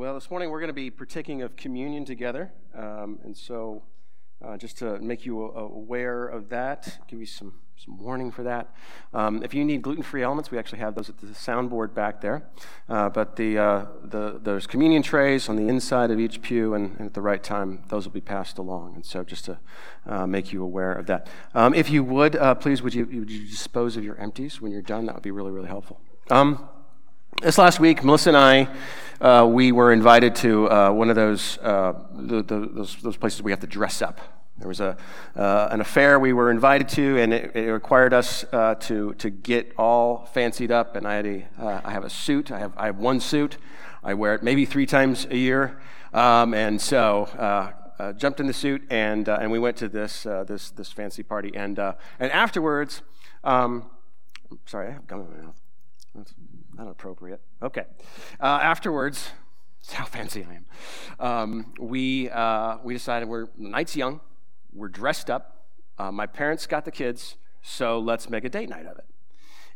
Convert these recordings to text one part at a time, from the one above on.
Well, this morning we're going to be partaking of communion together. Um, and so, uh, just to make you aware of that, give you some, some warning for that. Um, if you need gluten free elements, we actually have those at the soundboard back there. Uh, but the, uh, the, there's communion trays on the inside of each pew, and, and, at the right time, those will be passed along. And so, just to uh, make you aware of that. Um, if you would, uh, please, would you, would you dispose of your empties when you're done? That would be really, really helpful. This last week, Melissa and I, uh, we were invited to uh, one of those, uh, the, the, those, those, places we have to dress up. There was a, uh, an affair we were invited to, and it, it required us uh, to, to get all fancied up. And I, had a, uh, I have a suit. I have, I have one suit. I wear it maybe three times a year. Um, and so jumped in the suit, and, and we went to this, this, this fancy party. And, and afterwards, um, sorry, I have gum in my mouth. That's, not appropriate. Okay. Uh, afterwards, how fancy I am. Um, we, uh, we decided we're, the night's young, we're dressed up. Uh, my parents got the kids, so let's make a date night of it.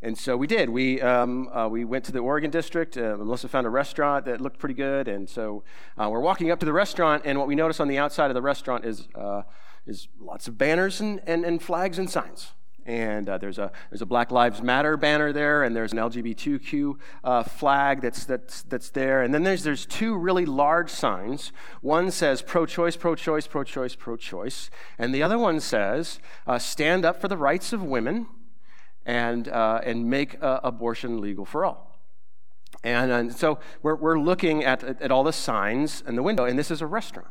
And so we did. We, um, uh, we went to the Oregon district. Uh, Melissa found a restaurant that looked pretty good. And so uh, we're walking up to the restaurant, and what we notice on the outside of the restaurant is, uh, is lots of banners and, and, and flags and signs. And uh, there's, a, there's a Black Lives Matter banner there, and there's an LGBTQ uh, flag that's, that's, that's there. And then there's, there's two really large signs. One says pro choice, pro choice, pro choice, pro choice. And the other one says uh, stand up for the rights of women and, uh, and make uh, abortion legal for all. And, and so we're, we're looking at, at all the signs in the window, and this is a restaurant.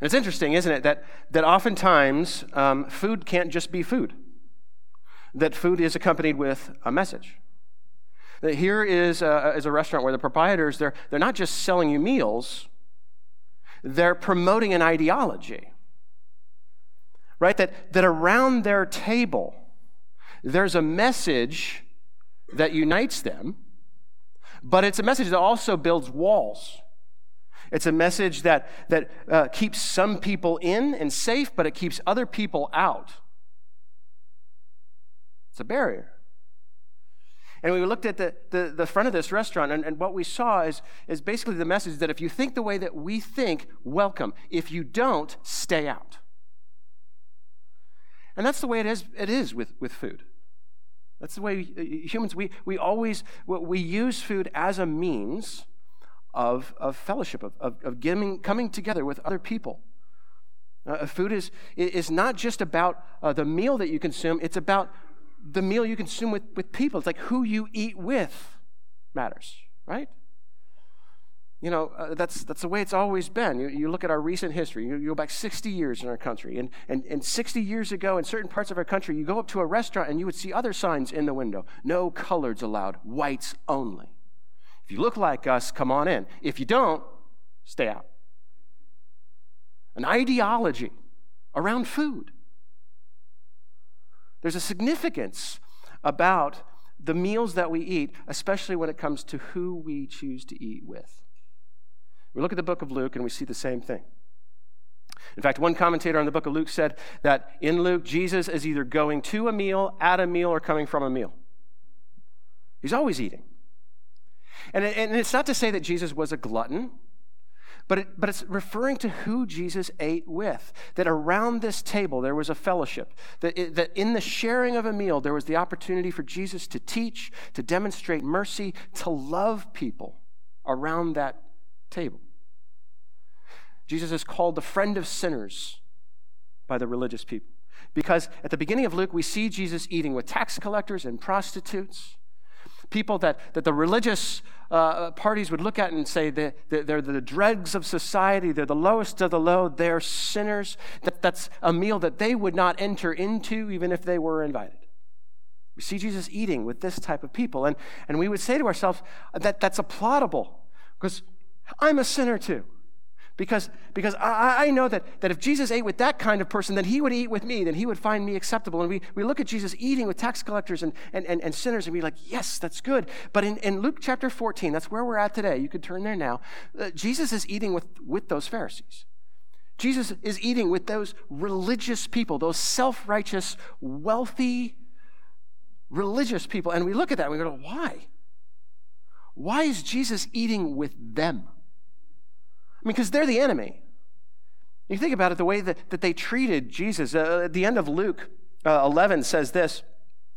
And it's interesting, isn't it, that, that oftentimes um, food can't just be food that food is accompanied with a message. That here is a, is a restaurant where the proprietors, they're, they're not just selling you meals, they're promoting an ideology. Right? That, that around their table, there's a message that unites them, but it's a message that also builds walls. It's a message that, that uh, keeps some people in and safe, but it keeps other people out. It's a barrier. And we looked at the, the, the front of this restaurant, and, and, what we saw is, is basically the message that if you think the way that we think, welcome. If you don't, stay out. And that's the way it is, it is with, with food. That's the way uh, humans, we, we always, we use food as a means of, of fellowship, of, of, of getting, coming together with other people. Uh, food is, is not just about uh, the meal that you consume, it's about the meal you consume with, with people. It's like who you eat with matters, right? You know, uh, that's, that's the way it's always been. You, you look at our recent history, you, you, go back 60 years in our country, and, and, and 60 years ago, in certain parts of our country, you go up to a restaurant and you would see other signs in the window no coloreds allowed, whites only. If you look like us, come on in. If you don't, stay out. An ideology around food. There's a significance about the meals that we eat, especially when it comes to who we choose to eat with. We look at the book of Luke and we see the same thing. In fact, one commentator on the book of Luke said that in Luke, Jesus is either going to a meal, at a meal, or coming from a meal. He's always eating. And, and it's not to say that Jesus was a glutton but, it, but it's referring to who Jesus ate with. That around this table there was a fellowship. That, it, that in the sharing of a meal there was the opportunity for Jesus to teach, to demonstrate mercy, to love people around that table. Jesus is called the friend of sinners by the religious people. Because at the beginning of Luke, we see Jesus eating with tax collectors and prostitutes people that, that the religious uh, parties would look at and say that they're the dregs of society, they're the lowest of the low, they're sinners. That, that's a meal that they would not enter into even if they were invited. We see Jesus eating with this type of people, and, and we would say to ourselves that that's applaudable because I'm a sinner too. Because, because I, I know that, that if Jesus ate with that kind of person, then he would eat with me, then he would find me acceptable. And we, we look at Jesus eating with tax collectors and, and, and, and sinners, and we're like, yes, that's good. But in, in Luke chapter 14, that's where we're at today. You could turn there now. Uh, Jesus is eating with, with those Pharisees. Jesus is eating with those religious people, those self righteous, wealthy, religious people. And we look at that and we go, why? Why is Jesus eating with them? I mean, because they're the enemy. You think about it, the way that, that they treated Jesus. Uh, at the end of Luke uh, 11 says this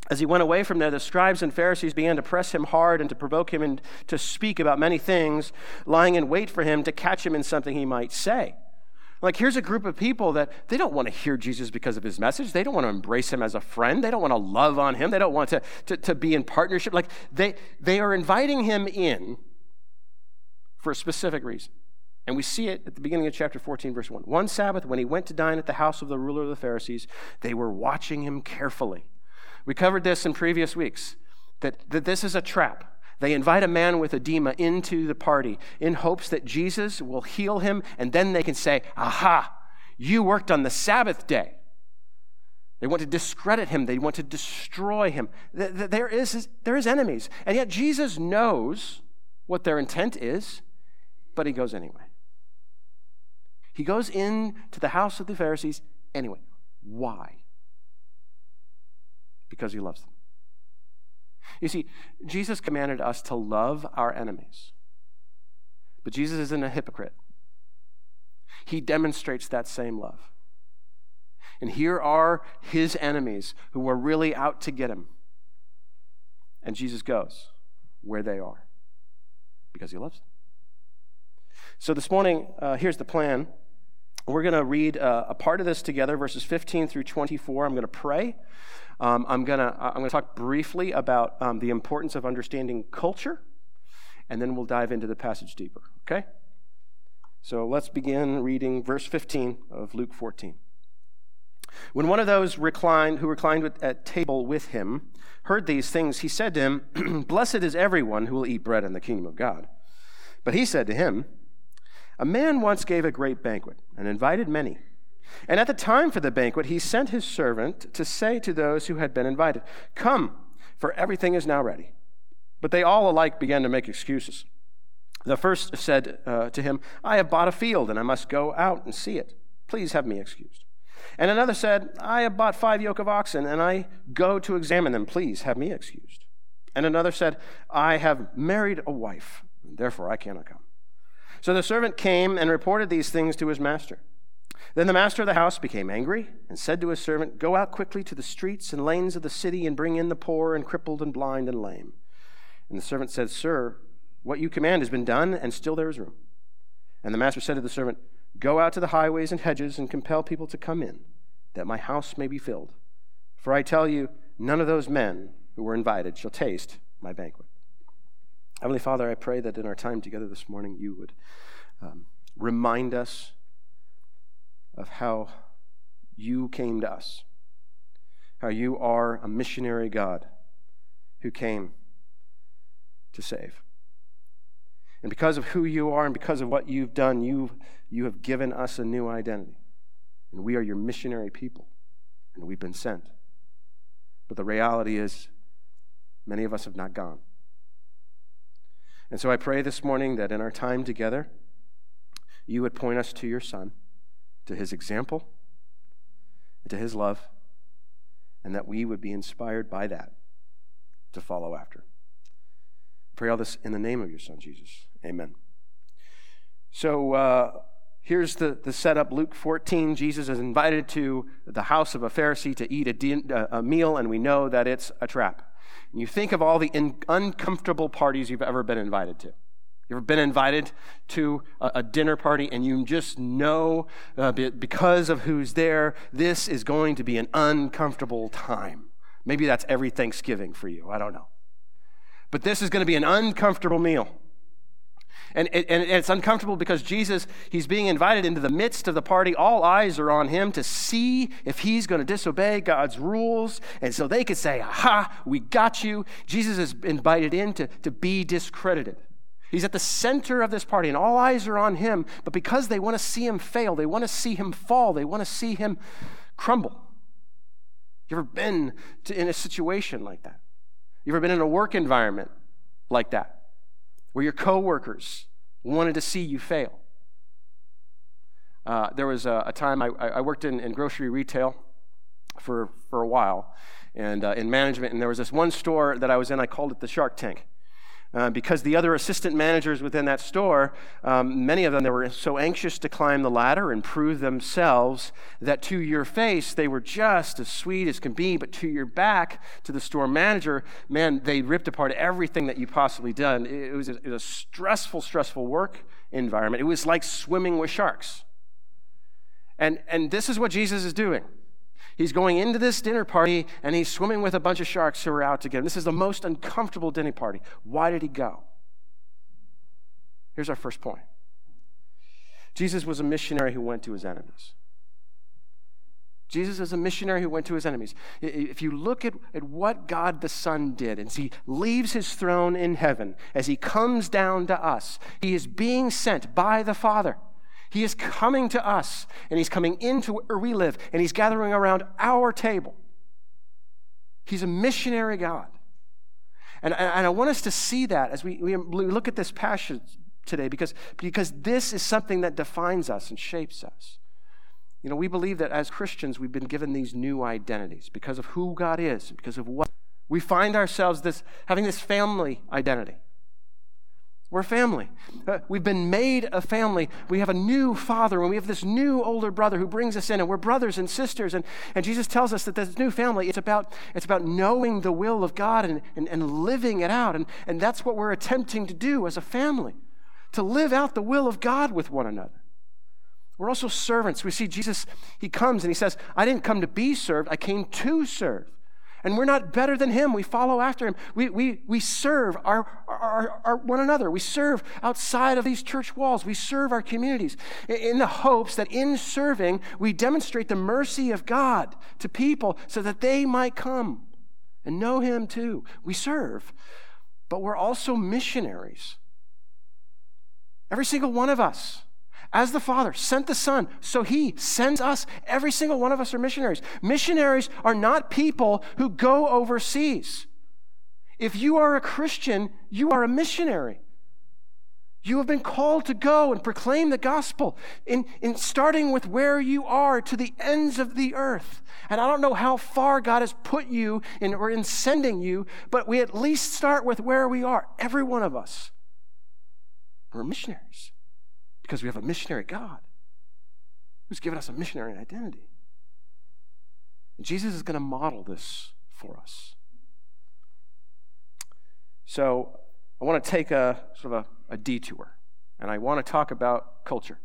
As he went away from there, the scribes and Pharisees began to press him hard and to provoke him and to speak about many things, lying in wait for him to catch him in something he might say. Like, here's a group of people that they don't want to hear Jesus because of his message. They don't want to embrace him as a friend. They don't want to love on him. They don't want to, to, to be in partnership. Like, they, they are inviting him in for a specific reason. And we see it at the beginning of chapter 14, verse 1. One Sabbath, when he went to dine at the house of the ruler of the Pharisees, they were watching him carefully. We covered this in previous weeks that, that this is a trap. They invite a man with edema into the party in hopes that Jesus will heal him, and then they can say, Aha, you worked on the Sabbath day. They want to discredit him, they want to destroy him. There is, there is enemies. And yet Jesus knows what their intent is, but he goes anyway. He goes into the house of the Pharisees anyway. Why? Because he loves them. You see, Jesus commanded us to love our enemies. But Jesus isn't a hypocrite. He demonstrates that same love. And here are his enemies who were really out to get him. And Jesus goes where they are because he loves them. So this morning, uh, here's the plan. We're going to read uh, a part of this together, verses 15 through 24. I'm going to pray. Um, I'm going to I'm going to talk briefly about um, the importance of understanding culture, and then we'll dive into the passage deeper. Okay? So let's begin reading verse 15 of Luke 14. When one of those reclined, who reclined at table with him heard these things, he said to him, Blessed is everyone who will eat bread in the kingdom of God. But he said to him, a man once gave a great banquet and invited many. And at the time for the banquet, he sent his servant to say to those who had been invited, Come, for everything is now ready. But they all alike began to make excuses. The first said uh, to him, I have bought a field and I must go out and see it. Please have me excused. And another said, I have bought five yoke of oxen and I go to examine them. Please have me excused. And another said, I have married a wife, therefore I cannot come. So the servant came and reported these things to his master. Then the master of the house became angry and said to his servant, Go out quickly to the streets and lanes of the city and bring in the poor and crippled and blind and lame. And the servant said, Sir, what you command has been done, and still there is room. And the master said to the servant, Go out to the highways and hedges and compel people to come in, that my house may be filled. For I tell you, none of those men who were invited shall taste my banquet. Heavenly Father, I pray that in our time together this morning, you would um, remind us of how you came to us, how you are a missionary God who came to save. And because of who you are and because of what you've done, you, you have given us a new identity. And we are your missionary people, and we've been sent. But the reality is, many of us have not gone. And so I pray this morning that in our time together, you would point us to your Son, to his example, and to his love, and that we would be inspired by that to follow after. Pray all this in the name of your Son, Jesus. Amen. So uh, here's the, the setup Luke 14. Jesus is invited to the house of a Pharisee to eat a, din- a meal, and we know that it's a trap. And you think of all the in- uncomfortable parties you've ever been invited to. You ever been invited to a, a dinner party and you just know uh, because of who's there, this is going to be an uncomfortable time? Maybe that's every Thanksgiving for you. I don't know. But this is going to be an uncomfortable meal. And, and, it's uncomfortable because Jesus, he's being invited into the midst of the party. All eyes are on him to see if he's going to disobey God's rules. And so they could say, Aha, we got you. Jesus is invited in to, to be discredited. He's at the center of this party, and all eyes are on him. But because they want to see him fail, they want to see him fall, they want to see him crumble. You ever been to, in a situation like that? You ever been in a work environment like that? Where your coworkers wanted to see you fail. Uh, there was a, a time I, I worked in, in, grocery retail for, for a while and uh, in management, and there was this one store that I was in, I called it the Shark Tank. Uh, because the other assistant managers within that store, um, many of them, they were so anxious to climb the ladder and prove themselves that to your face they were just as sweet as can be, but to your back, to the store manager, man, they ripped apart everything that you possibly done. It was a, it was a stressful, stressful work environment. It was like swimming with sharks. And, and this is what Jesus is doing. He's going into this dinner party and he's swimming with a bunch of sharks who are out to get him. This is the most uncomfortable dinner party. Why did he go? Here's our first point Jesus was a missionary who went to his enemies. Jesus is a missionary who went to his enemies. If you look at, at what God the Son did, as he leaves his throne in heaven, as he comes down to us, he is being sent by the Father. He is coming to us, and He's coming into where we live, and He's gathering around our table. He's a missionary God. And, and I want us to see that as we, we look at this passage today, because, because this is something that defines us and shapes us. You know, we believe that as Christians, we've been given these new identities because of who God is, because of what we find ourselves this, having this family identity. We're family. Uh, we've been made a family. We have a new father, and we have this new older brother who brings us in, and we're brothers and sisters. And, and Jesus tells us that this new family, it's about, it's about knowing the will of God and, and, and living it out. And, and that's what we're attempting to do as a family, to live out the will of God with one another. We're also servants. We see Jesus, he comes and he says, I didn't come to be served, I came to serve and we're not better than him. We follow after him. We, we, we serve our, our, our, one another. We serve outside of these church walls. We serve our communities in the hopes that in serving, we demonstrate the mercy of God to people so that they might come and know him too. We serve, but we're also missionaries. Every single one of us as the Father sent the Son, so He sends us. Every single one of us are missionaries. Missionaries are not people who go overseas. If you are a Christian, you are a missionary. You have been called to go and proclaim the gospel in, in starting with where you are to the ends of the earth. And I don't know how far God has put you in or in sending you, but we at least start with where we are. Every one of us. We're missionaries because we have a missionary God who's given us a missionary identity. And Jesus is going to model this for us. So I want to take a sort of a, a detour, and I want to talk about culture.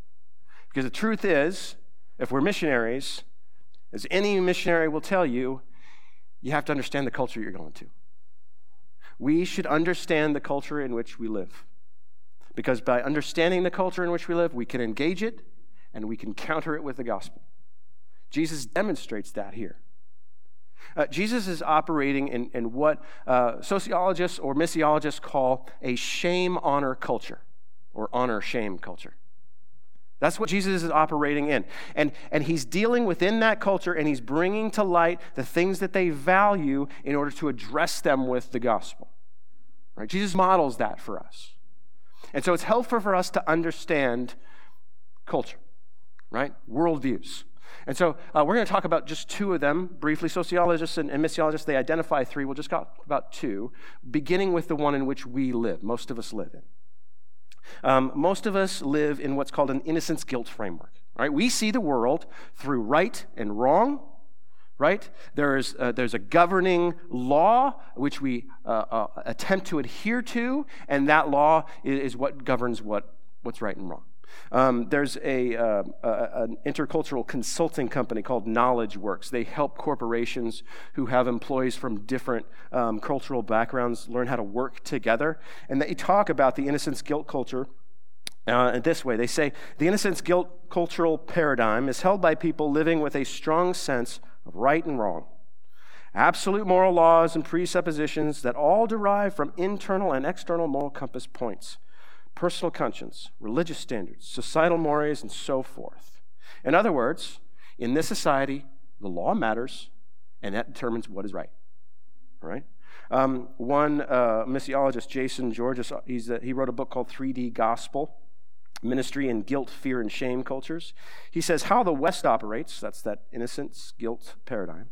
Because the truth is, if we're missionaries, as any missionary will tell you, you have to understand the culture you're going to. We should understand the culture in which we live. Because by understanding the culture in which we live, we can engage it and we can counter it with the gospel. Jesus demonstrates that here. Uh, Jesus is operating in, in what uh, sociologists or missiologists call a shame honor culture or honor shame culture. That's what Jesus is operating in. And, and he's dealing within that culture and he's bringing to light the things that they value in order to address them with the gospel. Right? Jesus models that for us. And so it's helpful for us to understand culture, right? Worldviews. And so uh, we're going to talk about just two of them briefly. Sociologists and, and missiologists, they identify three. We'll just talk about two, beginning with the one in which we live, most of us live in. Um, most of us live in what's called an innocence guilt framework. Right? We see the world through right and wrong, right? There's, uh, there's a governing law which we uh, uh, attempt to adhere to, and that law is, is, what governs what, what's right and wrong. Um, there's a, uh, an intercultural consulting company called KnowledgeWorkx. They help corporations who have employees from different um, cultural backgrounds learn how to work together. And they talk about the innocence guilt culture uh, this way they say the innocence guilt cultural paradigm is held by people living with a strong sense of right and wrong, absolute moral laws and presuppositions that all derive from internal and external moral compass points, personal conscience, religious standards, societal mores, and so forth. In other words, in this society, the law matters, and that determines what is right. Right? Um, one uh, missiologist, Jayson Georges, he's, uh, he wrote a book called 3D Gospel ministry in guilt, fear, and shame cultures. He says how the West operates, that's that innocence, guilt paradigm.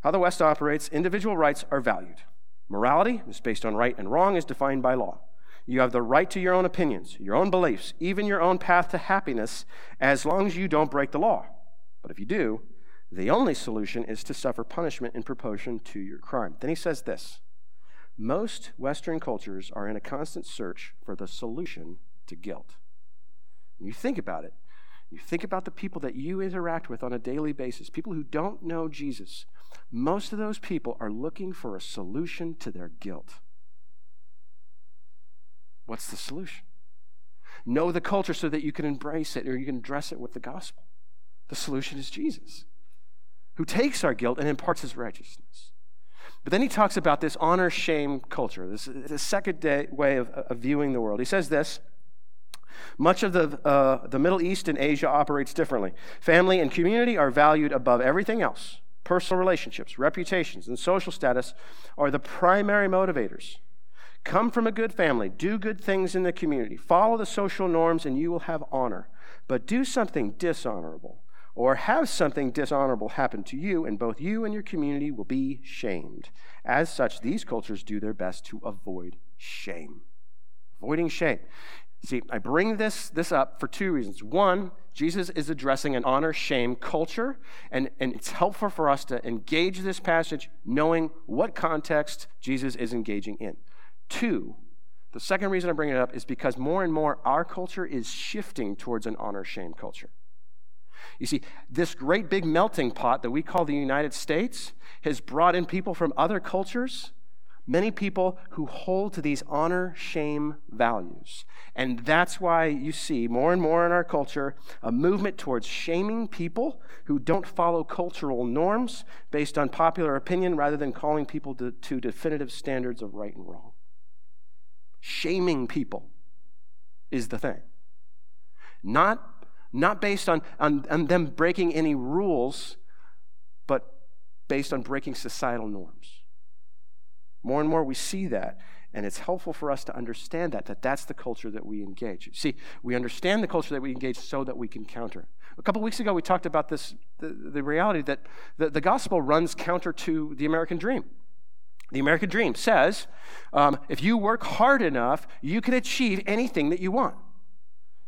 How the West operates, individual rights are valued. Morality is based on right and wrong, is defined by law. You have the right to your own opinions, your own beliefs, even your own path to happiness, as long as you don't break the law. But if you do, the only solution is to suffer punishment in proportion to your crime. Then he says this Most Western cultures are in a constant search for the solution to guilt. You think about it, you think about the people that you interact with on a daily basis, people who don't know Jesus. Most of those people are looking for a solution to their guilt. What's the solution? Know the culture so that you can embrace it or you can dress it with the gospel. The solution is Jesus, who takes our guilt and imparts his righteousness. But then he talks about this honor shame culture, this, this second day, way of, of viewing the world. He says this much of the, uh, the Middle East and Asia operates differently. Family and community are valued above everything else. Personal relationships, reputations, and social status are the primary motivators. Come from a good family, do good things in the community, follow the social norms, and you will have honor. But do something dishonorable or have something dishonorable happen to you, and both you and your community will be shamed. As such, these cultures do their best to avoid shame. Avoiding shame. See, I bring this, this up for two reasons. One, Jesus is addressing an honor shame culture, and, and it's helpful for us to engage this passage knowing what context Jesus is engaging in. Two, the second reason I bring it up is because more and more our culture is shifting towards an honor shame culture. You see, this great big melting pot that we call the United States has brought in people from other cultures many people who hold to these honor shame values. And that's why you see more and more in our culture a movement towards shaming people who don't follow cultural norms based on popular opinion rather than calling people to, to definitive standards of right and wrong. Shaming people is the thing. Not, not based on, on, on them breaking any rules, but based on breaking societal norms. More and more we see that. And it's helpful for us to understand that, that that's the culture that we engage. See, we understand the culture that we engage so that we can counter. A couple weeks ago, we talked about this the, the reality that the, the gospel runs counter to the American dream. The American dream says um, if you work hard enough, you can achieve anything that you want.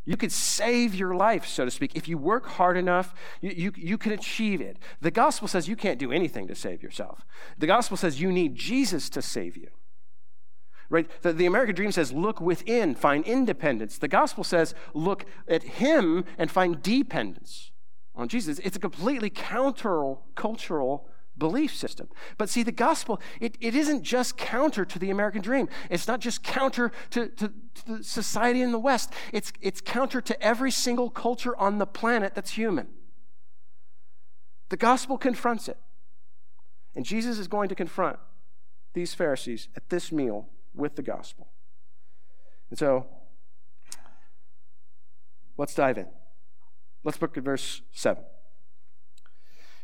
You could save your life, so to speak. If you work hard enough, you, you, you, can achieve it. The gospel says you can't do anything to save yourself. The gospel says you need Jesus to save you. Right? The, the American dream says look within, find independence. The gospel says look at him and find dependence on Jesus. It's a completely counter cultural belief system. But see, the gospel, it, it isn't just counter to the American dream. It's not just counter to, to, to society in the West. It's, it's counter to every single culture on the planet that's human. The gospel confronts it. And Jesus is going to confront these Pharisees at this meal with the gospel. And so, let's dive in. Let's look at verse 7.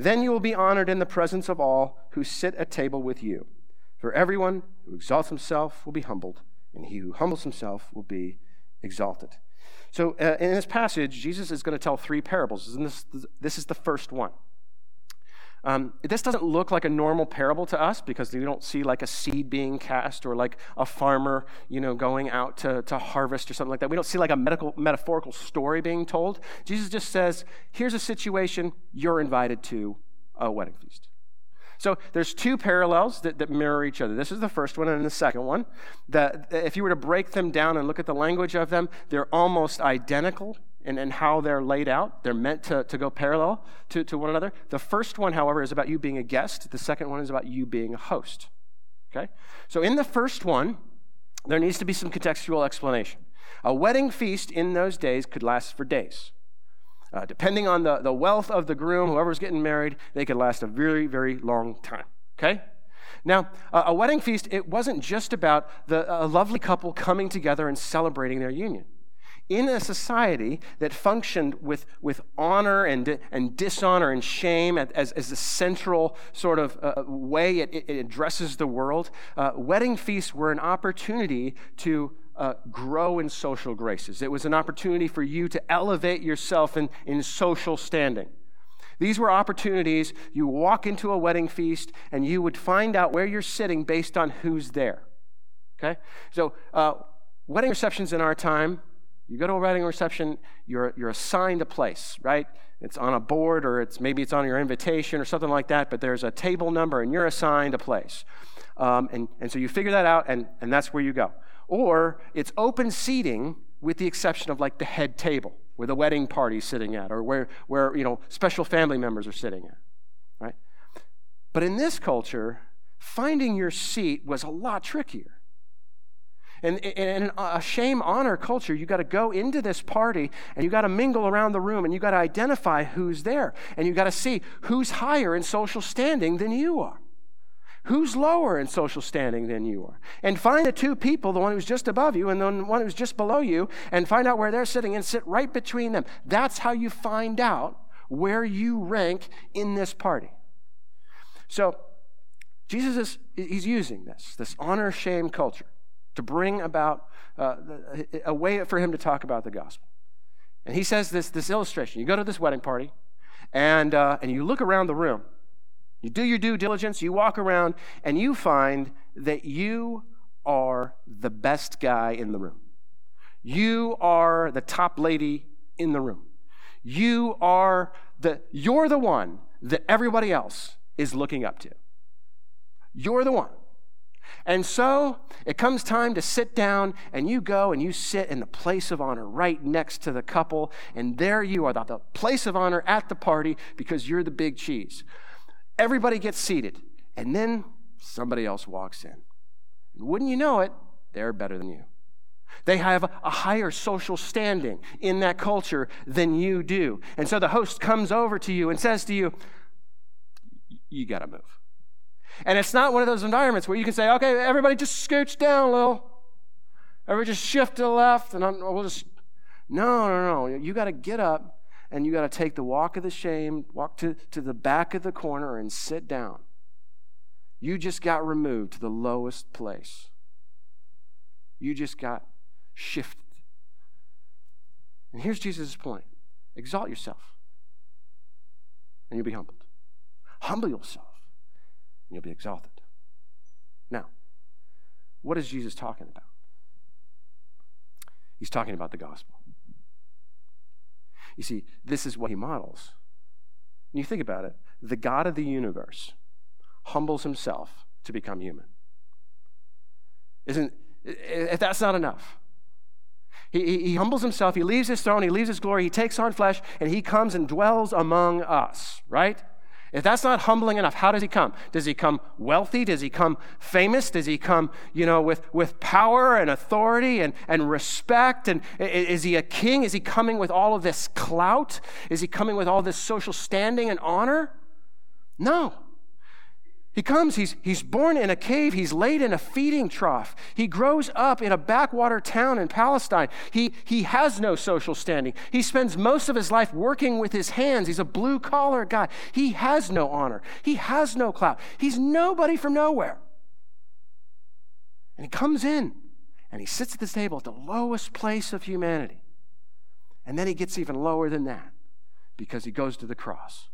Then you will be honored in the presence of all who sit at table with you. For everyone who exalts himself will be humbled, and he who humbles himself will be exalted. So, uh, in this passage, Jesus is going to tell three parables, and this, this is the first one. Um, this doesn't look like a normal parable to us because we don't see like a seed being cast or like a farmer, you know, going out to, to harvest or something like that. We don't see like a medical, metaphorical story being told. Jesus just says, here's a situation, you're invited to a wedding feast. So there's two parallels that, that mirror each other. This is the first one and the second one. That if you were to break them down and look at the language of them, they're almost identical and, and how they're laid out. They're meant to, to go parallel to, to one another. The first one, however, is about you being a guest. The second one is about you being a host. Okay? So in the first one, there needs to be some contextual explanation. A wedding feast in those days could last for days. Uh, depending on the, the wealth of the groom, whoever's getting married, they could last a very, very long time. Okay? Now, a wedding feast, it wasn't just about the, a lovely couple coming together and celebrating their union. In a society that functioned with, with honor and, and dishonor and shame as, as the central sort of uh, way it, it, addresses the world, uh, wedding feasts were an opportunity to uh, grow in social graces. It was an opportunity for you to elevate yourself in, in social standing. These were opportunities you walk into a wedding feast and you would find out where you're sitting based on who's there. Okay? So, uh, wedding receptions in our time, you go to a wedding reception, you're, you're assigned a place, right? It's on a board or it's maybe it's on your invitation or something like that, but there's a table number and you're assigned a place. Um, and, and so you figure that out and, and that's where you go. Or it's open seating with the exception of like the head table where the wedding party's sitting at, or where, where you know, special family members are sitting at, right? But in this culture, finding your seat was a lot trickier. And in a shame honor culture, you got to go into this party and you got to mingle around the room and you got to identify who's there and you got to see who's higher in social standing than you are. Who's lower in social standing than you are? And find the two people, the one who's just above you and the one who's just below you, and find out where they're sitting and sit right between them. That's how you find out where you rank in this party. So, Jesus is he's using this, this honor shame culture, to bring about uh, a way for him to talk about the gospel. And he says this, this illustration. You go to this wedding party, and, uh, and you look around the room, you do your due diligence, you walk around, and you find that you are the best guy in the room. You are the top lady in the room. You are the you're the one that everybody else is looking up to. You're the one. And so it comes time to sit down, and you go and you sit in the place of honor right next to the couple, and there you are, the place of honor at the party because you're the big cheese. Everybody gets seated, and then somebody else walks in. And wouldn't you know it, they're better than you. They have a higher social standing in that culture than you do. And so the host comes over to you and says to you, You got to move. And it's not one of those environments where you can say, Okay, everybody just scooch down a little. Everybody just shift to the left, and I'm, we'll just. No, no, no. You got to get up and you got to take the walk of the shame, walk to, to the back of the corner and sit down. You just got removed to the lowest place. You just got shifted. And here's Jesus' point exalt yourself, and you'll be humbled. Humble yourself, and you'll be exalted. Now, what is Jesus talking about? He's talking about the gospel. You see, this is what he models. You think about it the God of the universe humbles himself to become human. Isn't, if that's not enough, he, he, he humbles himself, he leaves his throne, he leaves his glory, he takes on flesh, and he comes and dwells among us, right? If that's not humbling enough, how does he come? Does he come wealthy? Does he come famous? Does he come, you know, with, with power and authority and, and respect? And is he a king? Is he coming with all of this clout? Is he coming with all this social standing and honor? No. He comes, he's, he's born in a cave, he's laid in a feeding trough. He grows up in a backwater town in Palestine. He, he has no social standing. He spends most of his life working with his hands. He's a blue collar guy. He has no honor, he has no clout. He's nobody from nowhere. And he comes in and he sits at this table at the lowest place of humanity. And then he gets even lower than that because he goes to the cross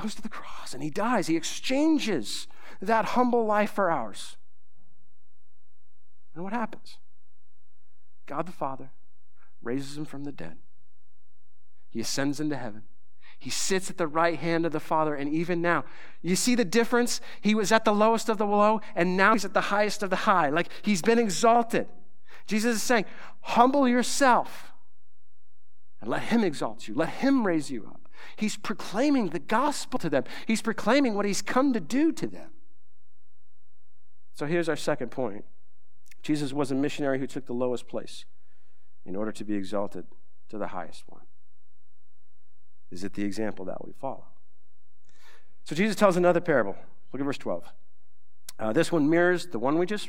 goes to the cross and he dies. He exchanges that humble life for ours. And what happens? God the Father raises him from the dead. He ascends into heaven. He sits at the right hand of the Father, and even now, you see the difference? He was at the lowest of the low, and now he's at the highest of the high. Like he's been exalted. Jesus is saying, Humble yourself and let him exalt you, let him raise you up. He's proclaiming the gospel to them, he's proclaiming what he's come to do to them. So here's our second point Jesus was a missionary who took the lowest place in order to be exalted to the highest one. Is it the example that we follow? So Jesus tells another parable, Look at verse 12. Uh, this one mirrors the one we just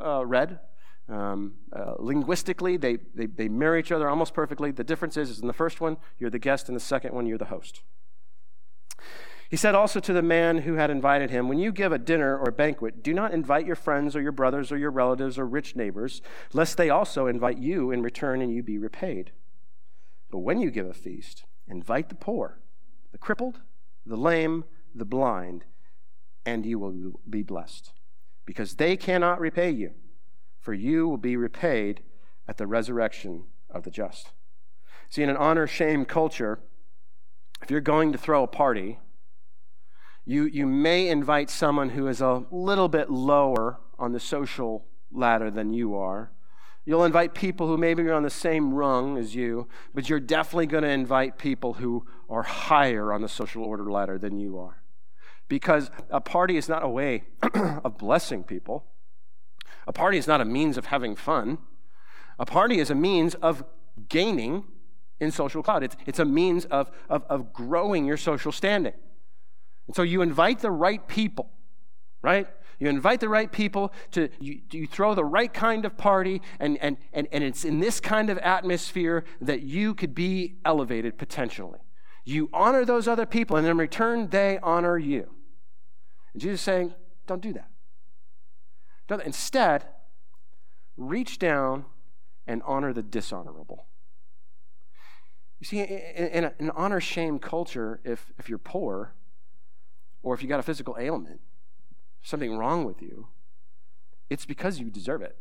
uh, read. Um, uh, linguistically, they, they, they mirror each other almost perfectly. The difference is, is in the first one, you're the guest, in the second one, you're the host. He said also to the man who had invited him, When you give a dinner or a banquet, do not invite your friends or your brothers or your relatives or rich neighbors, lest they also invite you in return and you be repaid. But when you give a feast, invite the poor, the crippled, the lame, the blind, and you will be blessed, because they cannot repay you, for you will be repaid at the resurrection of the just. See, in an honor shame culture, if you're going to throw a party, you, you may invite someone who is a little bit lower on the social ladder than you are. You'll invite people who maybe are on the same rung as you, but you're definitely going to invite people who are higher on the social order ladder than you are. Because a party is not a way of blessing people, a party is not a means of having fun. A party is a means of gaining in social clout, it's, it's a means of, of, of growing your social standing. And so you invite the right people, right? You invite the right people to, you, you throw the right kind of party, and, and, and, and it's in this kind of atmosphere that you could be elevated potentially. You honor those other people, and in return, they honor you. And Jesus is saying, don't do that. Instead, reach down and honor the dishonorable. You see, in, an honor shame culture, if, if you're poor, or if you got a physical ailment, something wrong with you, it's because you deserve it.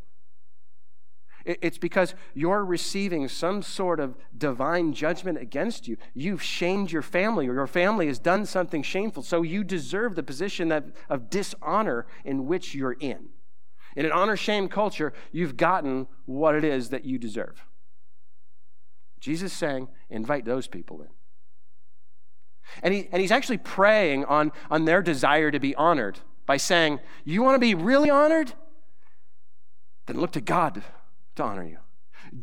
It's because you're receiving some sort of divine judgment against you. You've shamed your family, or your family has done something shameful, so you deserve the position of, of dishonor in which you're in. In an honor shame culture, you've gotten what it is that you deserve. Jesus saying, invite those people in. And, he, and he's actually preying on, on their desire to be honored by saying, You want to be really honored? Then look to God to honor you.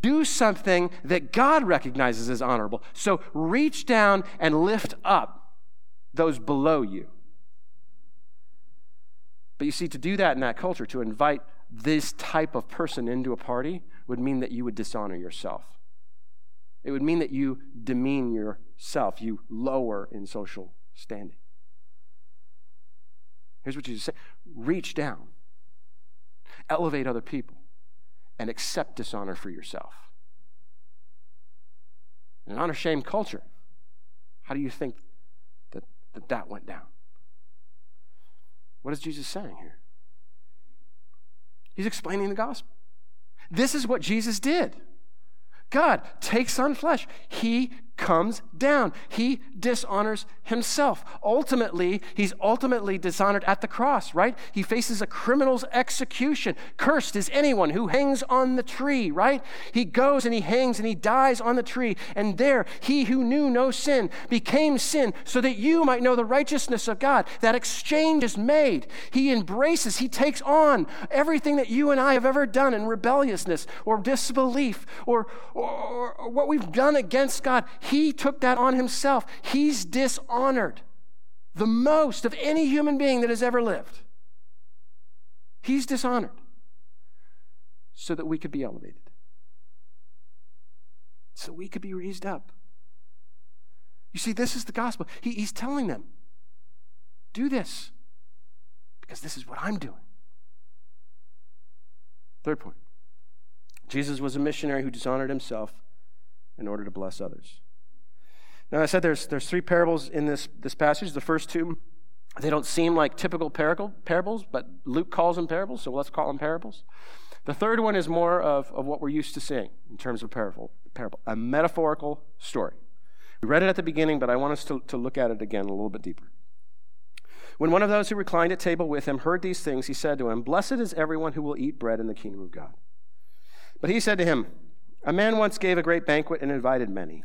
Do something that God recognizes as honorable. So reach down and lift up those below you. But you see, to do that in that culture, to invite this type of person into a party, would mean that you would dishonor yourself. It would mean that you demean yourself, you lower in social standing. Here's what Jesus said reach down, elevate other people, and accept dishonor for yourself. In an honor shame culture, how do you think that, that that went down? What is Jesus saying here? He's explaining the gospel. This is what Jesus did. God takes on flesh. He comes down. He dishonors himself. Ultimately, he's ultimately dishonored at the cross, right? He faces a criminal's execution. Cursed is anyone who hangs on the tree, right? He goes and he hangs and he dies on the tree. And there, he who knew no sin became sin so that you might know the righteousness of God. That exchange is made. He embraces, he takes on everything that you and I have ever done in rebelliousness or disbelief or, or, or what we've done against God. Took that on himself. He's dishonored the most of any human being that has ever lived. He's dishonored so that we could be elevated, so we could be raised up. You see, this is the gospel. He, he's telling them, do this because this is what I'm doing. Third point Jesus was a missionary who dishonored himself in order to bless others. Now, I said there's, there's three parables in this, this passage. The first two, they don't seem like typical parable, parables, but Luke calls them parables, so let's call them parables. The third one is more of, of what we're used to seeing in terms of parable, parable, a metaphorical story. We read it at the beginning, but I want us to, to look at it again a little bit deeper. When one of those who reclined at table with him heard these things, he said to him, Blessed is everyone who will eat bread in the kingdom of God. But he said to him, A man once gave a great banquet and invited many.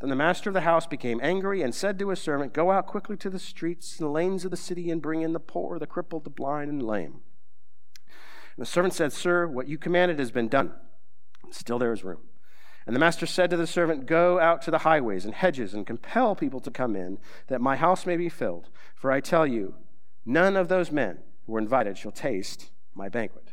Then the master of the house became angry and said to his servant, Go out quickly to the streets and lanes of the city and bring in the poor, the crippled, the blind, and lame. And the servant said, Sir, what you commanded has been done. Still there is room. And the master said to the servant, Go out to the highways and hedges and compel people to come in, that my house may be filled. For I tell you, none of those men who were invited shall taste my banquet.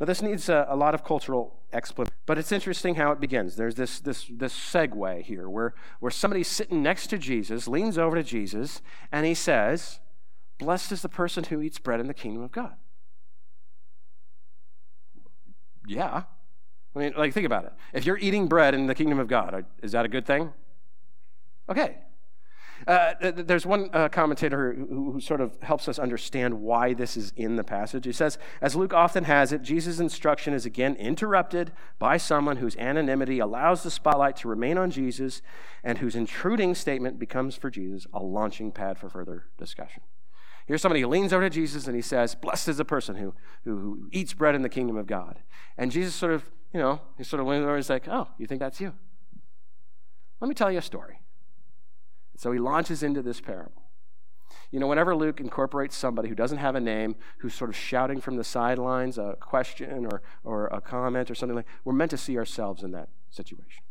Now, this needs a, a, lot of cultural explanation, but it's interesting how it begins. There's this, this, this segue here where, where somebody's sitting next to Jesus, leans over to Jesus, and he says, Blessed is the person who eats bread in the kingdom of God. Yeah. I mean, like, think about it. If you're eating bread in the kingdom of God, is that a good thing? Okay. Uh, there's one uh, commentator who, who, sort of helps us understand why this is in the passage. He says, as Luke often has it, Jesus' instruction is again interrupted by someone whose anonymity allows the spotlight to remain on Jesus and whose intruding statement becomes for Jesus a launching pad for further discussion. Here's somebody who leans over to Jesus and he says, Blessed is the person who, who, who eats bread in the kingdom of God. And Jesus sort of, you know, he sort of leans over and he's like, Oh, you think that's you? Let me tell you a story. So he launches into this parable. You know, whenever Luke incorporates somebody who doesn't have a name, who's sort of shouting from the sidelines a question or, or a comment or something like we're meant to see ourselves in that situation.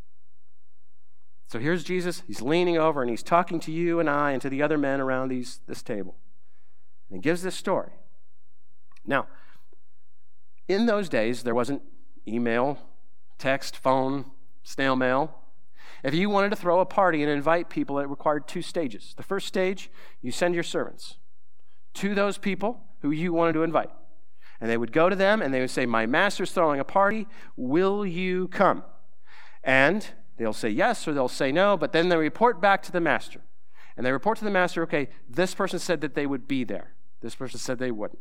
So here's Jesus. He's leaning over and he's talking to you and I and to the other men around these, this table. And he gives this story. Now, in those days, there wasn't email, text, phone, snail mail. If you wanted to throw a party and invite people, it required two stages. The first stage, you send your servants to those people who you wanted to invite. And they would go to them and they would say, My master's throwing a party. Will you come? And they'll say yes or they'll say no, but then they report back to the master. And they report to the master, okay, this person said that they would be there. This person said they wouldn't.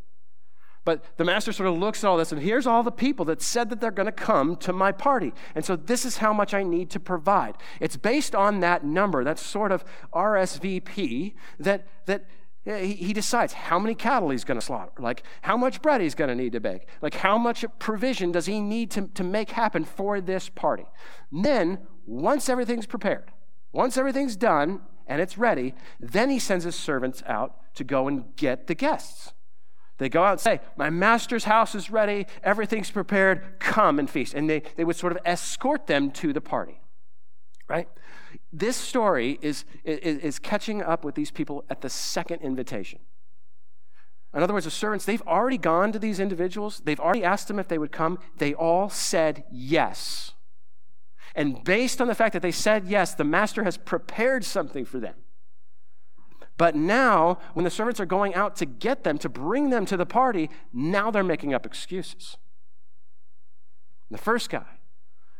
But the master sort of looks at all this, and here's all the people that said that they're going to come to my party. And so this is how much I need to provide. It's based on that number, that sort of RSVP, that, that he decides how many cattle he's going to slaughter, like how much bread he's going to need to bake, like how much provision does he need to, to make happen for this party. And then, once everything's prepared, once everything's done and it's ready, then he sends his servants out to go and get the guests. They go out and say, My master's house is ready, everything's prepared, come and feast. And they, they would sort of escort them to the party, right? This story is, is, is catching up with these people at the second invitation. In other words, the servants, they've already gone to these individuals, they've already asked them if they would come. They all said yes. And based on the fact that they said yes, the master has prepared something for them. But now, when the servants are going out to get them, to bring them to the party, now they're making up excuses. The first guy,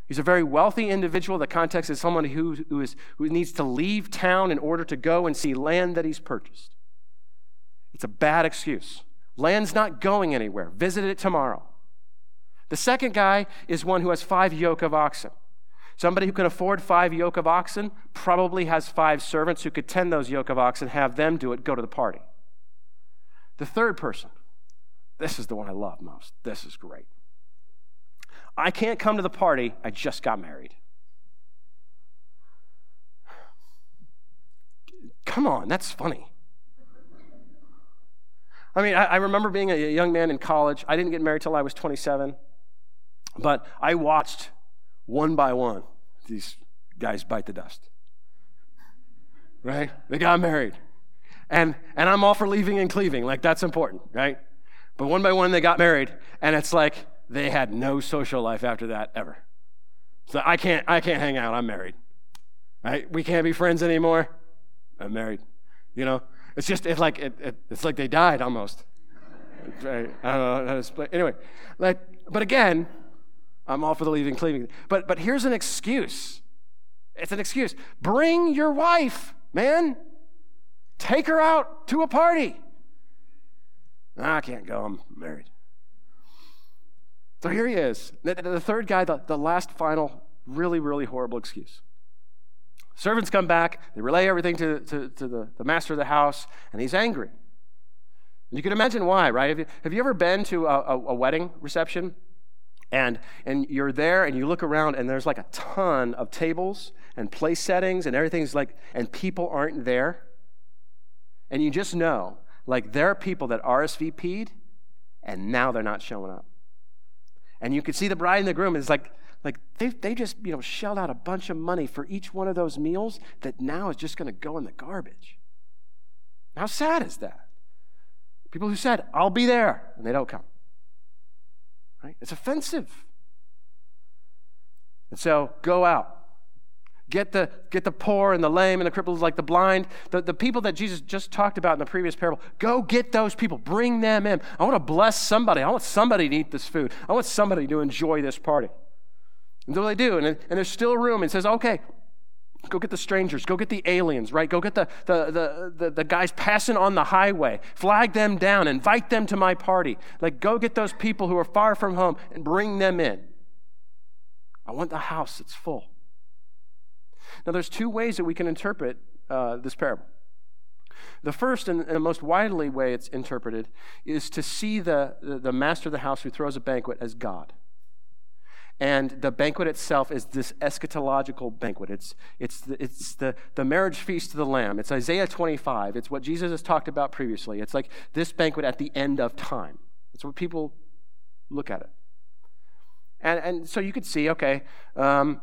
he's a very wealthy individual. The context is someone who, who, is, who needs to leave town in order to go and see land that he's purchased. It's a bad excuse. Land's not going anywhere. Visit it tomorrow. The second guy is one who has five yoke of oxen. Somebody who can afford five yoke of oxen probably has five servants who could tend those yoke of oxen, have them do it, go to the party. The third person, this is the one I love most. This is great. I can't come to the party, I just got married. Come on, that's funny. I mean, I, I, remember being a young man in college. I didn't get married till I was 27, but I watched one by one, these guys bite the dust. Right? They got married. And, and I'm all for leaving and cleaving. Like, that's important, right? But one by one, they got married, and it's like they had no social life after that ever. So I can't, I can't hang out. I'm married. Right? We can't be friends anymore. I'm married. You know, it's just it's like it, it, it's like they died almost. Right? I don't know how to explain. Anyway, like, but again, I'm all for the leaving cleaving. But but here's an excuse. It's an excuse. Bring your wife, man. Take her out to a party. I can't go. I'm married. So here he is. The, the third guy, the, the last final, really, really horrible excuse. Servants come back, they relay everything to, to, to the, the master of the house, and he's angry. You can imagine why, right? Have you, have you ever been to a, a, a wedding reception? And, and you're there and you look around and there's like a ton of tables and place settings and everything's like, and people aren't there. And you just know, like, there are people that RSVP'd and now they're not showing up. And you can see the bride and the groom is like, like they, they just, you know, shelled out a bunch of money for each one of those meals that now is just going to go in the garbage. How sad is that? People who said, I'll be there, and they don't come. Right? It's offensive. And so go out. Get the, get the poor and the lame and the crippled, like the blind, the, the people that Jesus just talked about in the previous parable. Go get those people. Bring them in. I want to bless somebody. I want somebody to eat this food. I want somebody to enjoy this party. And so they do. And, and there's still room. And says, okay, Go get the strangers. Go get the aliens, right? Go get the, the, the, the, the, guys passing on the highway. Flag them down. Invite them to my party. Like, go get those people who are far from home and bring them in. I want the house that's full. Now, there's two ways that we can interpret uh, this parable. The first and, and, the most widely way it's interpreted is to see the, the, the master of the house who throws a banquet as God. And the banquet itself is this eschatological banquet. It's, it's, the, it's the, the marriage feast of the Lamb. It's Isaiah 25. It's what Jesus has talked about previously. It's like this banquet at the end of time. That's what people look at it. And, and so you could see, okay, um,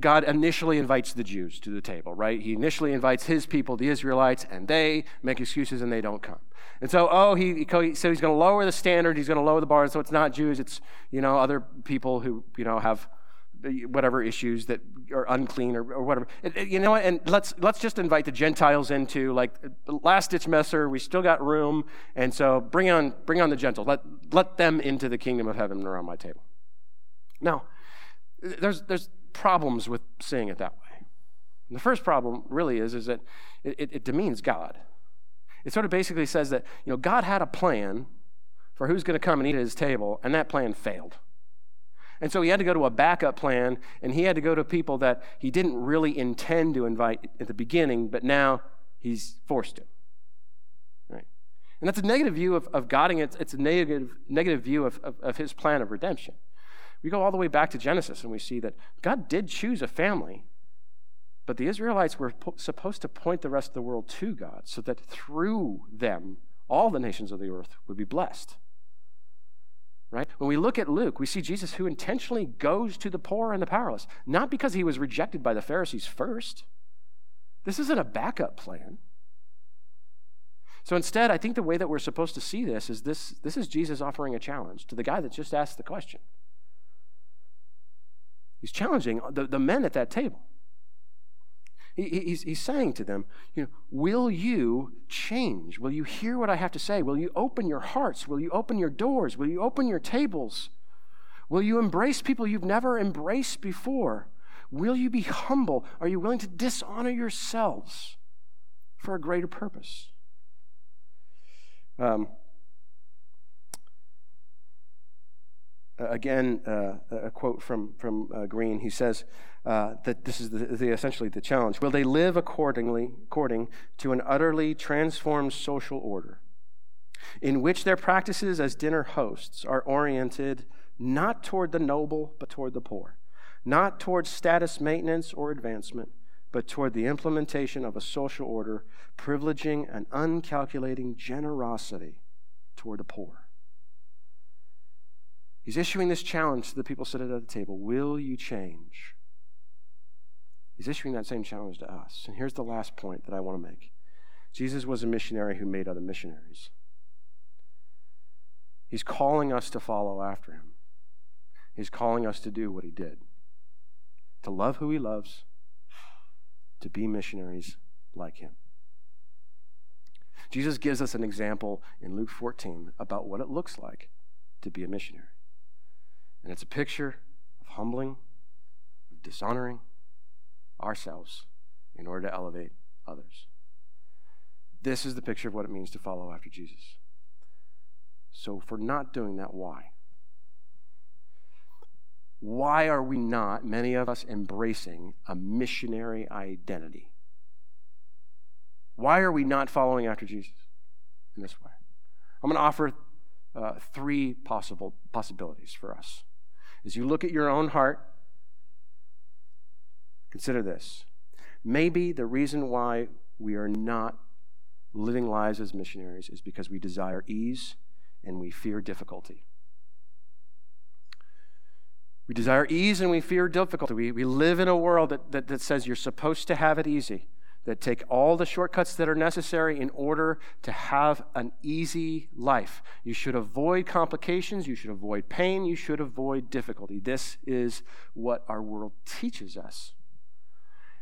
God initially invites the Jews to the table, right? He initially invites his people, the Israelites, and they make excuses and they don't come. And so, oh, he, so he's going to lower the standard, he's going to lower the bar, so it's not Jews, it's, you know, other people who, you know, have uh, whatever issues that are unclean or, or whatever. It, it, you know, and let's let's just invite the Gentiles into like last ditch messer. We still got room, and so bring on bring on the Gentiles. Let let them into the kingdom of heaven around my table. Now, there's there's problems with saying it that way. And the first problem really is, is that it, it, it demeans God. It sort of basically says that, you know, God had a plan for who's going to come and eat at his table, and that plan failed. And so he had to go to a backup plan, and he had to go to people that he didn't really intend to invite at the beginning, but now he's forced to. Right? And that's a negative view of, of God, and it's, it's a negative, negative view of, of, of his plan of redemption. We go all the way back to Genesis and we see that God did choose a family, but the Israelites were po- supposed to point the rest of the world to God so that through them, all the nations of the earth would be blessed. Right? When we look at Luke, we see Jesus who intentionally goes to the poor and the powerless, not because he was rejected by the Pharisees first. This isn't a backup plan. So instead, I think the way that we're supposed to see this is this, this is Jesus offering a challenge to the guy that just asked the question. He's challenging the, the men at that table. He, he's, he's saying to them, you know, will you change? Will you hear what I have to say? Will you open your hearts? Will you open your doors? Will you open your tables? Will you embrace people you've never embraced before? Will you be humble? Are you willing to dishonor yourselves for a greater purpose? Um, again, uh, a quote from, from uh, Green. He says uh, that this is the, the, essentially the challenge. Will they live accordingly, according to an utterly transformed social order in which their practices as dinner hosts are oriented not toward the noble, but toward the poor, not toward status maintenance or advancement, but toward the implementation of a social order privileging an uncalculating generosity toward the poor? He's issuing this challenge to the people sitting at the table Will you change? He's issuing that same challenge to us. And here's the last point that I want to make Jesus was a missionary who made other missionaries. He's calling us to follow after him. He's calling us to do what he did to love who he loves, to be missionaries like him. Jesus gives us an example in Luke 14 about what it looks like to be a missionary. And it's a picture of humbling, of dishonoring ourselves in order to elevate others. This is the picture of what it means to follow after Jesus. So, we're not doing that, why? Why are we not, many of us, embracing a missionary identity? Why are we not following after Jesus in this way? I'm going to offer uh, three possible possibilities for us. As you look at your own heart, consider this. Maybe the reason why we are not living lives as missionaries is because we desire ease and we fear difficulty. We desire ease and we fear difficulty. We, we live in a world that, that, that says you're supposed to have it easy that take all the shortcuts that are necessary in order to have an easy life. You should avoid complications, you should avoid pain, you should avoid difficulty. This is what our world teaches us.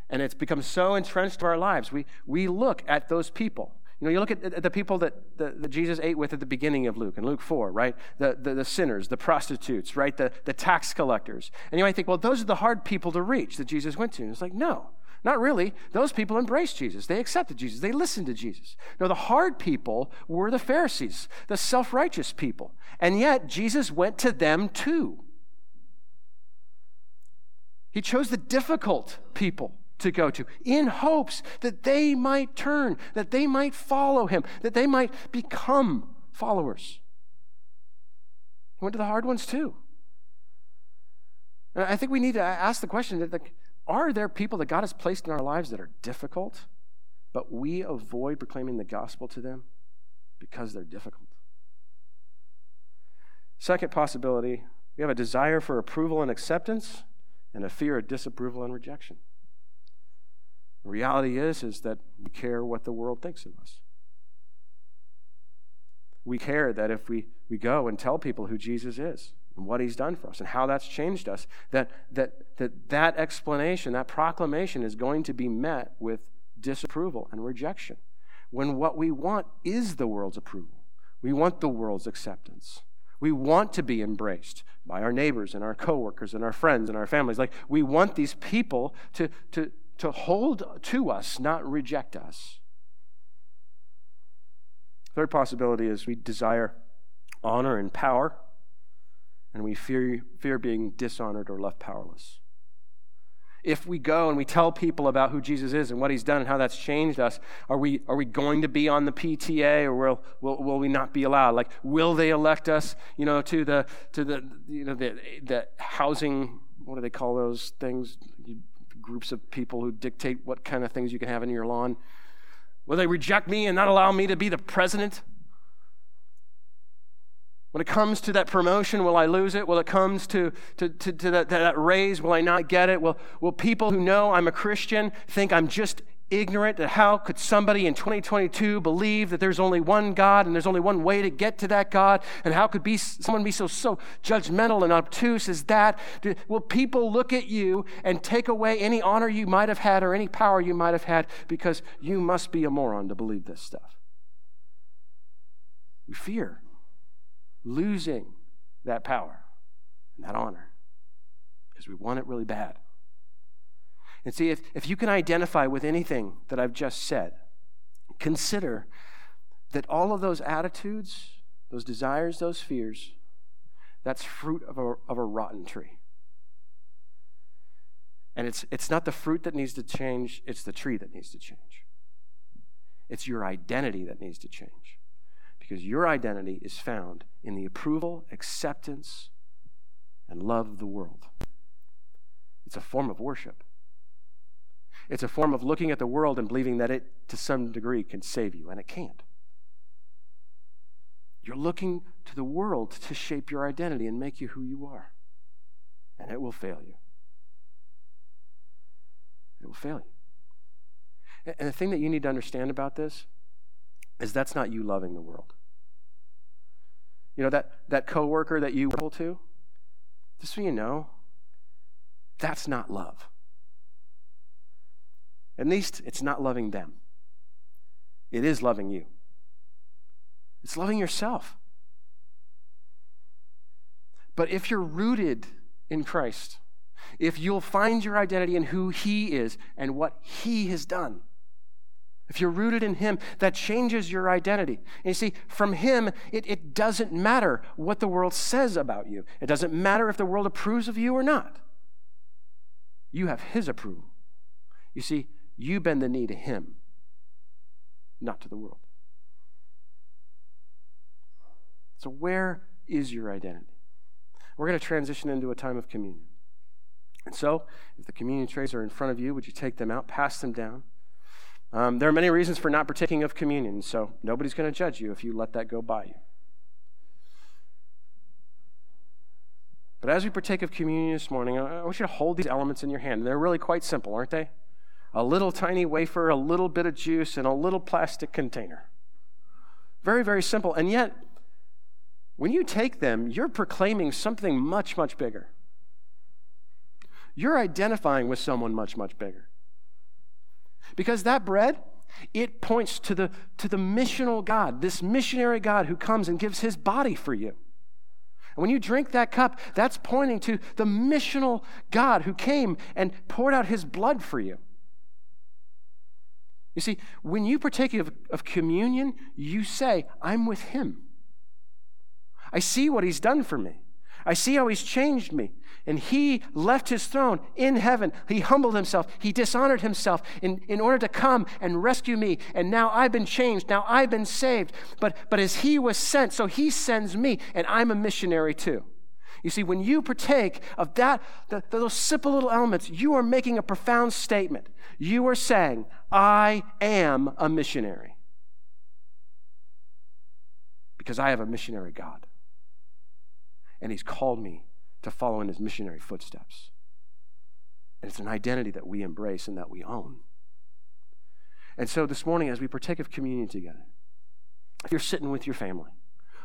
And it's become so entrenched to our lives. We, we look at those people. You know, you look at the people that, that, that, Jesus ate with at the beginning of Luke, in Luke 4, right? The, the, the, sinners, the prostitutes, right? The, the tax collectors. And you might think, well, those are the hard people to reach that Jesus went to. And it's like, no. Not really. Those people embraced Jesus. They accepted Jesus. They listened to Jesus. No, the hard people were the Pharisees, the self righteous people. And yet, Jesus went to them too. He chose the difficult people to go to in hopes that they might turn, that they might follow him, that they might become followers. He went to the hard ones too. And I think we need to ask the question that, like, are there people that God has placed in our lives that are difficult, but we avoid proclaiming the gospel to them because they're difficult? Second possibility we have a desire for approval and acceptance and a fear of disapproval and rejection. The reality is, is that we care what the world thinks of us. We care that if we, we go and tell people who Jesus is, and what he's done for us and how that's changed us, that that, that, that explanation, that proclamation is going to be met with disapproval and rejection. When what we want is the world's approval, we want the world's acceptance. We want to be embraced by our neighbors and our coworkers and our friends and our families. Like we want these people to, to, to hold to us, not reject us. Third possibility is we desire honor and power and we fear, fear being dishonored or left powerless. If we go and we tell people about who Jesus is and what he's done and how that's changed us, are we, are we going to be on the PTA or will, will, will we not be allowed? Like, will they elect us, you know, to the, to the, you know, the, the housing, what do they call those things? Groups of people who dictate what kind of things you can have in your lawn. Will they reject me and not allow me to be the president? When it comes to that promotion, will I lose it? Will it comes to, to, to, to that, that raise, will I not get it? Will, will people who know I'm a Christian think I'm just ignorant that how could somebody in 2022 believe that there's only one God and there's only one way to get to that God? And how could be, someone be so, so judgmental and obtuse as that? Will people look at you and take away any honor you might have had or any power you might have had because you must be a moron to believe this stuff? We fear losing that power and that honor because we want it really bad. And see, if, if you can identify with anything that I've just said, consider that all of those attitudes, those desires, those fears, that's fruit of a, of a rotten tree. And it's, it's not the fruit that needs to change, it's the tree that needs to change. It's your identity that needs to change because your identity is found in the approval, acceptance, and love of the world. It's a form of worship. It's a form of looking at the world and believing that it, to some degree, can save you, and it can't. You're looking to the world to shape your identity and make you who you are, and it will fail you. It will fail you. And the thing that you need to understand about this is that's not you loving the world. You know, that, that coworker that you report to, just so you know, that's not love. At least it's not loving them. It is loving you. It's loving yourself. But if you're rooted in Christ, if you'll find your identity in who He is and what He has done, if you're rooted in Him, that changes your identity. And you see, from Him, it, it doesn't matter what the world says about you, it doesn't matter if the world approves of you or not. You have His approval. You see, you bend the knee to Him, not to the world. So, where is your identity? We're going to transition into a time of communion. And so, if the communion trays are in front of you, would you take them out, pass them down? Um, there are many reasons for not partaking of communion, so nobody's going to judge you if you let that go by you. But as we partake of communion this morning, I want you to hold these elements in your hand. They're really quite simple, aren't they? A little tiny wafer, a little bit of juice, and a little plastic container. Very, very simple. And yet, when you take them, you're proclaiming something much, much bigger. You're identifying with someone much, much bigger. Because that bread, it points to the, to the missional God, this missionary God who comes and gives his body for you. And when you drink that cup, that's pointing to the missional God who came and poured out his blood for you. You see, when you partake of, of communion, you say, I'm with him. I see what he's done for me. I see how he's changed me. And he left his throne in heaven. He humbled himself. He dishonored himself in, in order to come and rescue me. And now I've been changed. Now I've been saved. But, but as he was sent, so he sends me, and I'm a missionary too. You see, when you partake of that, the, those simple little elements, you are making a profound statement. You are saying, I am a missionary. Because I have a missionary God and He's called me to follow in His missionary footsteps. And it's an identity that we embrace and that we own. And so this morning, as we partake of communion together, if you're sitting with your family,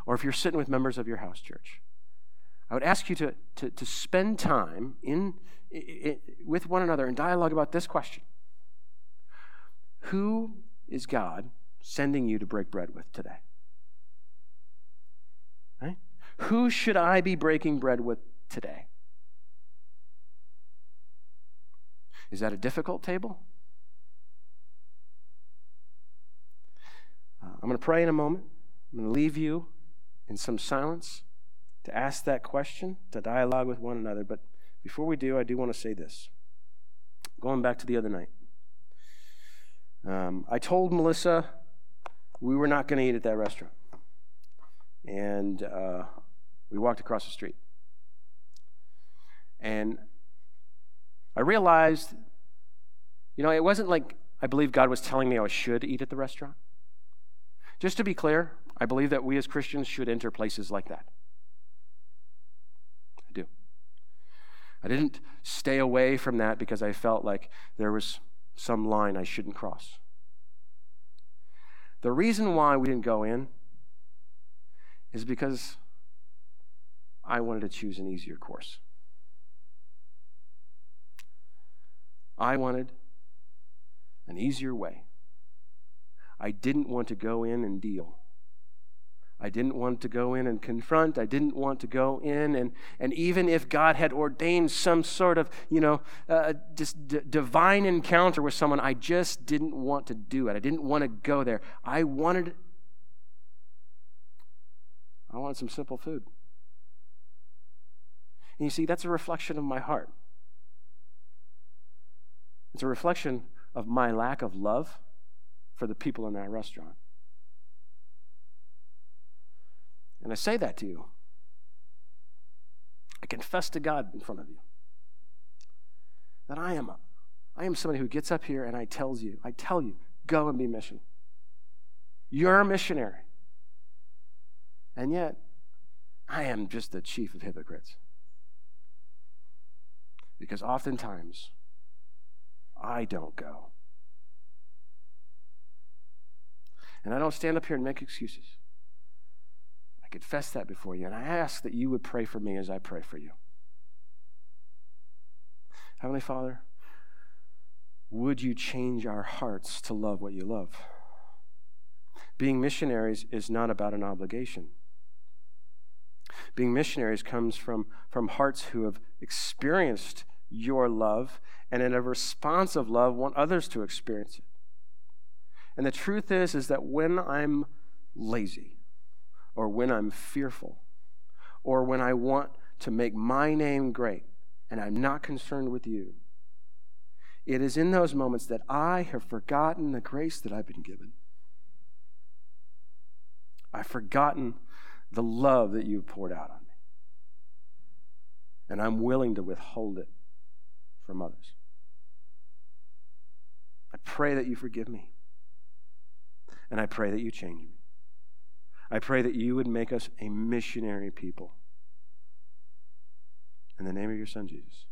or if you're sitting with members of your house church, I would ask you to, to, to spend time in, in, with one another in dialogue about this question Who is God sending you to break bread with today? Who should I be breaking bread with today? Is that a difficult table? Uh, I'm going to pray in a moment. I'm going to leave you in some silence to ask that question, to dialogue with one another. But before we do, I do want to say this. Going back to the other night, um, I told Melissa we were not going to eat at that restaurant. And uh, we walked across the street. And I realized, you know, it wasn't like I believe God was telling me I should eat at the restaurant. Just to be clear, I believe that we as Christians should enter places like that. I do. I didn't stay away from that because I felt like there was some line I shouldn't cross. The reason why we didn't go in is because I wanted to choose an easier course. I wanted an easier way. I didn't want to go in and deal. I didn't want to go in and confront. I didn't want to go in and, and even if God had ordained some sort of, you know, uh, just d- divine encounter with someone, I just didn't want to do it. I didn't want to go there. I wanted, I wanted some simple food. And you see, that's a reflection of my heart. It's a reflection of my lack of love for the people in that restaurant. And I say that to you. I confess to God in front of you that I am, I am somebody who gets up here and I tells you, I tell you, go and be mission. You're a missionary. And yet, I am just the chief of hypocrites. Because oftentimes, I don't go. And I don't stand up here and make excuses. I confess that before you, and I ask that you would pray for me as I pray for you. Heavenly Father, would you change our hearts to love what you love? Being missionaries is not about an obligation. Being missionaries comes from, from hearts who have experienced your love and in a responsive love want others to experience it. And the truth is is that when I'm lazy or when I'm fearful or when I want to make my name great and I'm not concerned with you, it is in those moments that I have forgotten the grace that I've been given. I've forgotten the love that you've poured out on me. And I'm willing to withhold it from others. I pray that you forgive me. And I pray that you change me. I pray that you would make us a missionary people. In the name of your Son, Jesus.